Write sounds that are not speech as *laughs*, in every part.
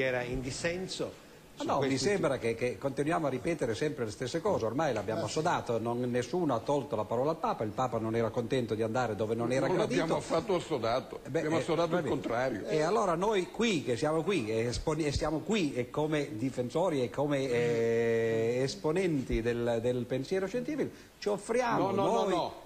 era in dissenso. Ah, no, mi sembra che, che, continuiamo a ripetere sempre le stesse cose, ormai l'abbiamo assodato, non, nessuno ha tolto la parola al Papa, il Papa non era contento di andare dove non era non gradito. Non l'abbiamo affatto assodato, Beh, abbiamo assodato eh, il contrario. E allora noi qui, che siamo qui, e siamo qui e come difensori e come eh, esponenti del, del, pensiero scientifico, ci offriamo... No, no, noi, no, no.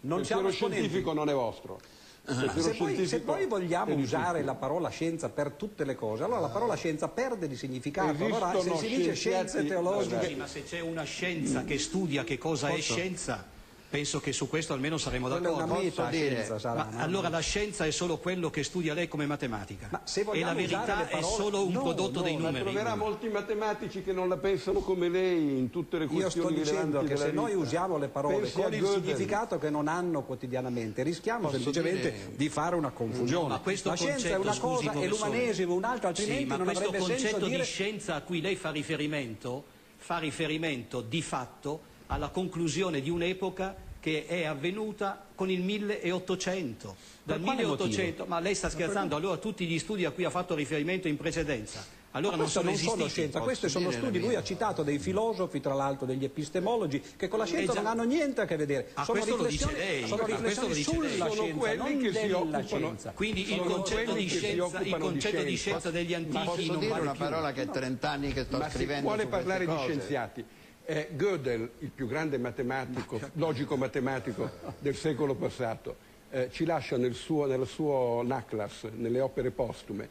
Non il siamo scientifico non è vostro. Se poi, se poi, vogliamo usare la parola scienza per tutte le cose, allora la parola scienza perde di significato. Esistono allora se si dice scienze teologiche... Sì, ma se c'è una scienza che studia che cosa Posso? è scienza penso che su questo almeno saremo d'accordo. Sarà, no? Allora la scienza è solo quello che studia lei come matematica e la verità parole... è solo un no, prodotto no, dei numeri. troverà molti matematici che non la pensano come lei in tutte le questioni Io sto dicendo che se noi usiamo le parole Pensi con il significato che non hanno quotidianamente rischiamo Posso semplicemente dire... di fare una confusione. La scienza è una cosa e l'umanesimo un'altra, altrimenti sì, ma non avrebbe senso dire... questo concetto di scienza a cui lei fa riferimento fa riferimento di fatto alla conclusione di un'epoca che è avvenuta con il 1800. Dal 1800, ma lei sta scherzando, allora tutti gli studi a cui ha fatto riferimento in precedenza. Allora ma non sono non sono scienza, questi sono studi, lui ha citato dei filosofi, tra l'altro degli epistemologi, che con la scienza non hanno niente a che vedere. Ah, sono questo lo dice riflessioni, lei. sono riflessioni questo lo dice sulla lei. Sono scienza, quelli non che si della occupano- scienza. Quindi il concetto, di si scienza, il concetto di scienza. degli antichi Posso non dire vale una più. parola che è 30 anni che sto Ma si scrivendo vuole su parlare di scienziati. Eh, Gödel, il più grande matematico, logico matematico del secolo passato, eh, ci lascia nel suo, nel suo Naklas, nelle opere postume,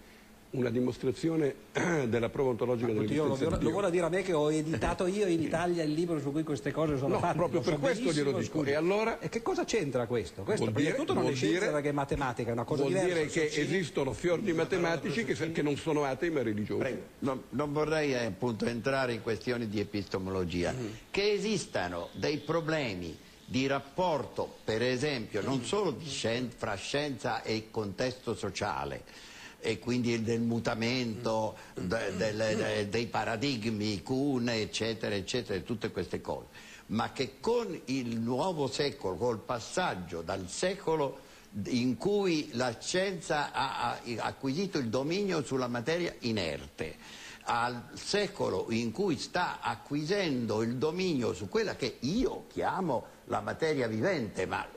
una dimostrazione *clears throat* della prova ontologica lo, dell'esistenza lo di Dio. vuole dire a me che ho editato *clears throat* io in Italia il libro su cui queste cose sono No, fatte. proprio lo per so questo glielo dico. scusi. E allora- E che cosa c'entra questo? Questo Vuol prima di dire- tutto non è vuol scienza dire- perché è matematica, è una cosa Vuol diversa. dire che Sono- esistono fior di matematici che, che non sono atei ma religiosi. Non, non vorrei eh, appunto entrare in questioni di epistemologia, che esistano dei problemi di rapporto, per esempio, non solo di scien- fra scienza e contesto sociale, e quindi del mutamento, de- del- de- dei paradigmi, cune, eccetera, eccetera, tutte queste cose, ma che con il nuovo secolo, col passaggio dal secolo in cui la scienza ha, ha acquisito il dominio sulla materia inerte, al secolo in cui sta acquisendo il dominio su quella che io chiamo la materia vivente, ma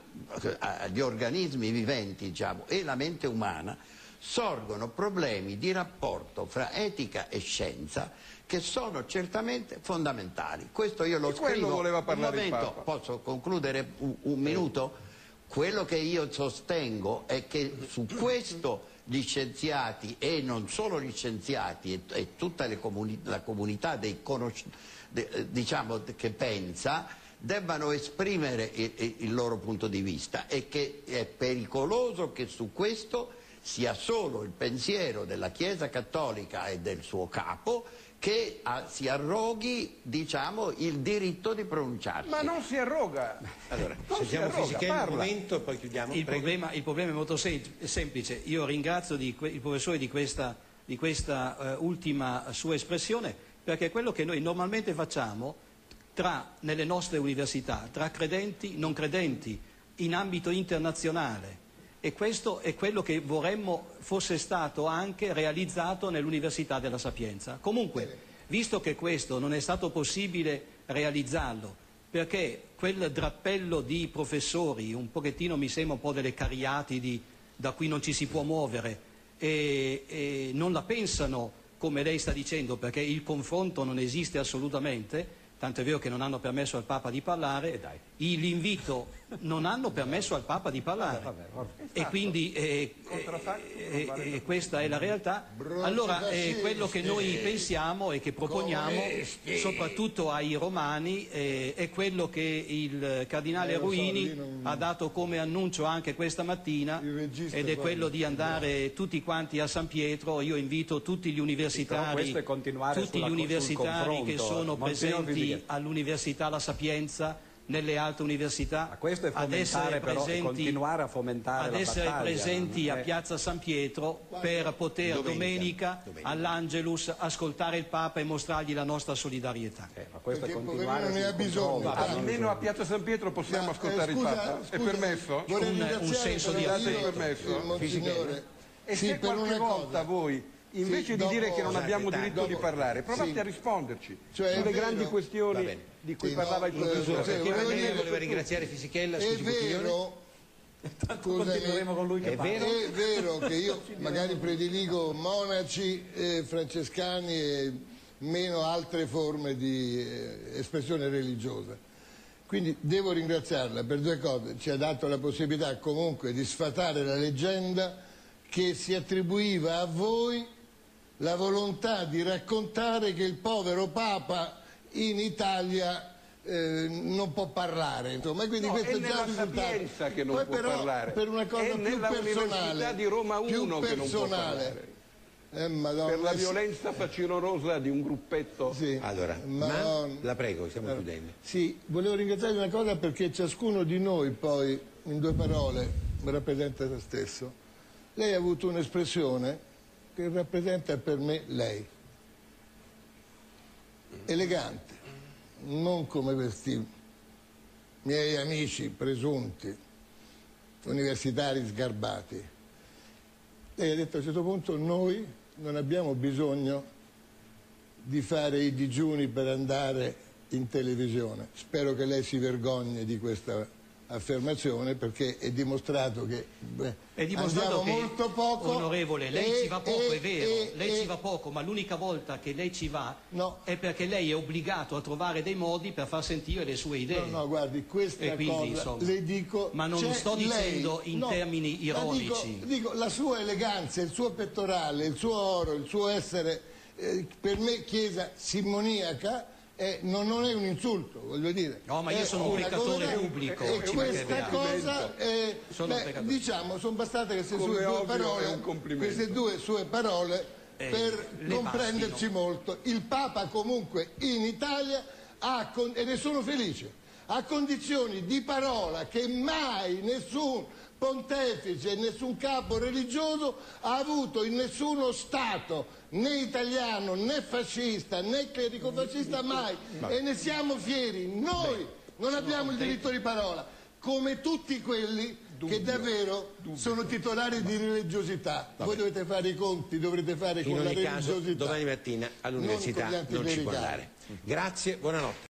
eh, gli organismi viventi, diciamo, e la mente umana, sorgono problemi di rapporto fra etica e scienza che sono certamente fondamentali. Questo io lo quello scrivo. voleva Un parlare momento, posso concludere un, un minuto? Quello che io sostengo è che su questo gli scienziati e non solo gli scienziati e, e tutta le comuni- la comunità dei conosc- de- eh, diciamo, che pensa debbano esprimere il- il loro punto di vista e che è pericoloso che su questo sia solo il pensiero della Chiesa Cattolica e del suo capo che ah, si arroghi diciamo, il diritto di pronunciarsi. Ma non si arroga. Allora, Non si arroga, parla. momento, poi chiudiamo. Il problema, il problema è molto sem- semplice. Io ringrazio di que- il professore di questa, di questa, eh, ultima sua espressione perché è quello che noi normalmente facciamo tra, nelle nostre università, tra credenti e non credenti, in ambito internazionale. E questo è quello che vorremmo fosse stato anche realizzato nell'Università della Sapienza. Comunque, visto che questo non è stato possibile realizzarlo, perché quel drappello di professori, un pochettino mi sembra un po' delle cariatidi da cui non ci si può muovere, e, e non la pensano come lei sta dicendo, perché il confronto non esiste assolutamente, tanto è vero che non hanno permesso al Papa di parlare, l'invito non hanno permesso al Papa di parlare. E quindi eh, eh, eh, eh, questa è la realtà. Allora eh, quello che noi pensiamo e che proponiamo soprattutto ai romani eh, è quello che il cardinale Ruini ha dato come annuncio anche questa mattina ed è quello di andare tutti quanti a San Pietro. Io invito tutti gli universitari, tutti gli universitari che sono presenti all'Università La Sapienza, nelle altre università, Ma questo è ad essere fomentare però, presenti, continuare a fomentare ad essere presenti a Eh. Piazza San Pietro per poter domenica, all'Angelus ascoltare il Papa e mostrargli la nostra solidarietà. Eh, ma questo è Perché il continuare poverino ne ha bisogno. tanto. Almeno a Piazza San Pietro possiamo Ma, ascoltare eh, il scusa, Papa? È scusa, permesso? Vorrei Un- un senso però di affetto. Permesso? il Monsignore. E Sì, se per qualche una volta cosa. voi invece Sì, di dire che non abbiamo dai, diritto di dopo- parlare, provate sì. a risponderci Cioè, è sulle grandi questioni di cui Sì, parlava no, il professore. sì, Perché volevo dire- voleva ringraziare Fisichella È vero, *laughs* Continueremo con lui che È vero? è vero che io *laughs* magari prediligo monaci, eh, francescani e meno altre forme di eh, espressione religiosa. Quindi devo ringraziarla per due cose. Ci ha dato la possibilità comunque di sfatare la leggenda che si attribuiva a voi la volontà di raccontare che il povero Papa in Italia eh, non può parlare. Insomma, e quindi No, questo è già risultato. Sapienza che non Poi può però, parlare. Per una cosa È più personale, di Roma più 1 che non può parlare. Eh, per la violenza facinorosa di un gruppetto. Sì. Allora, ma la prego, stiamo Allora, chiudendo. Sì, volevo ringraziarvi una cosa perché ciascuno di noi poi, in due parole, rappresenta se stesso. Lei ha avuto un'espressione che rappresenta per me lei. Elegante, non come questi miei amici presunti, universitari sgarbati. Lei ha detto a un certo punto noi non abbiamo bisogno di fare i digiuni per andare in televisione. Spero che lei si vergogni di questa affermazione perché è dimostrato che beh, È dimostrato che, molto poco. onorevole, lei e- ci va poco, e- è vero, e- lei ci va poco, ma l'unica volta che lei ci va No. è perché lei è obbligato a trovare dei modi per far sentire le sue idee. No, no, guardi, questa quindi, cosa insomma, le dico. ma non sto dicendo lei- in no, termini ironici. Dico, dico, la sua eleganza, il suo pettorale, il suo oro, il suo essere, eh, per me chiesa simmoniaca, eh, non, non è un insulto, voglio dire. No, ma io È sono un peccatore cosa- pubblico, E ci questa cosa, eh, beh, diciamo, sono bastate queste Come sue due parole, queste due sue parole Eh, per comprenderci bastino. molto. Il Papa comunque in Italia ha, con- e ne sono felice, ha condizioni di parola che mai nessun pontefice, nessun capo religioso ha avuto in nessuno Stato, né italiano, né fascista, né clericofascista mai. E ne siamo fieri. Noi non abbiamo il diritto di parola, come tutti quelli che davvero sono titolari di religiosità. Voi dovete fare i conti, dovrete fare In con la caso, religiosità. domani mattina Non all'università gli non, ci può andare. Grazie, buonanotte.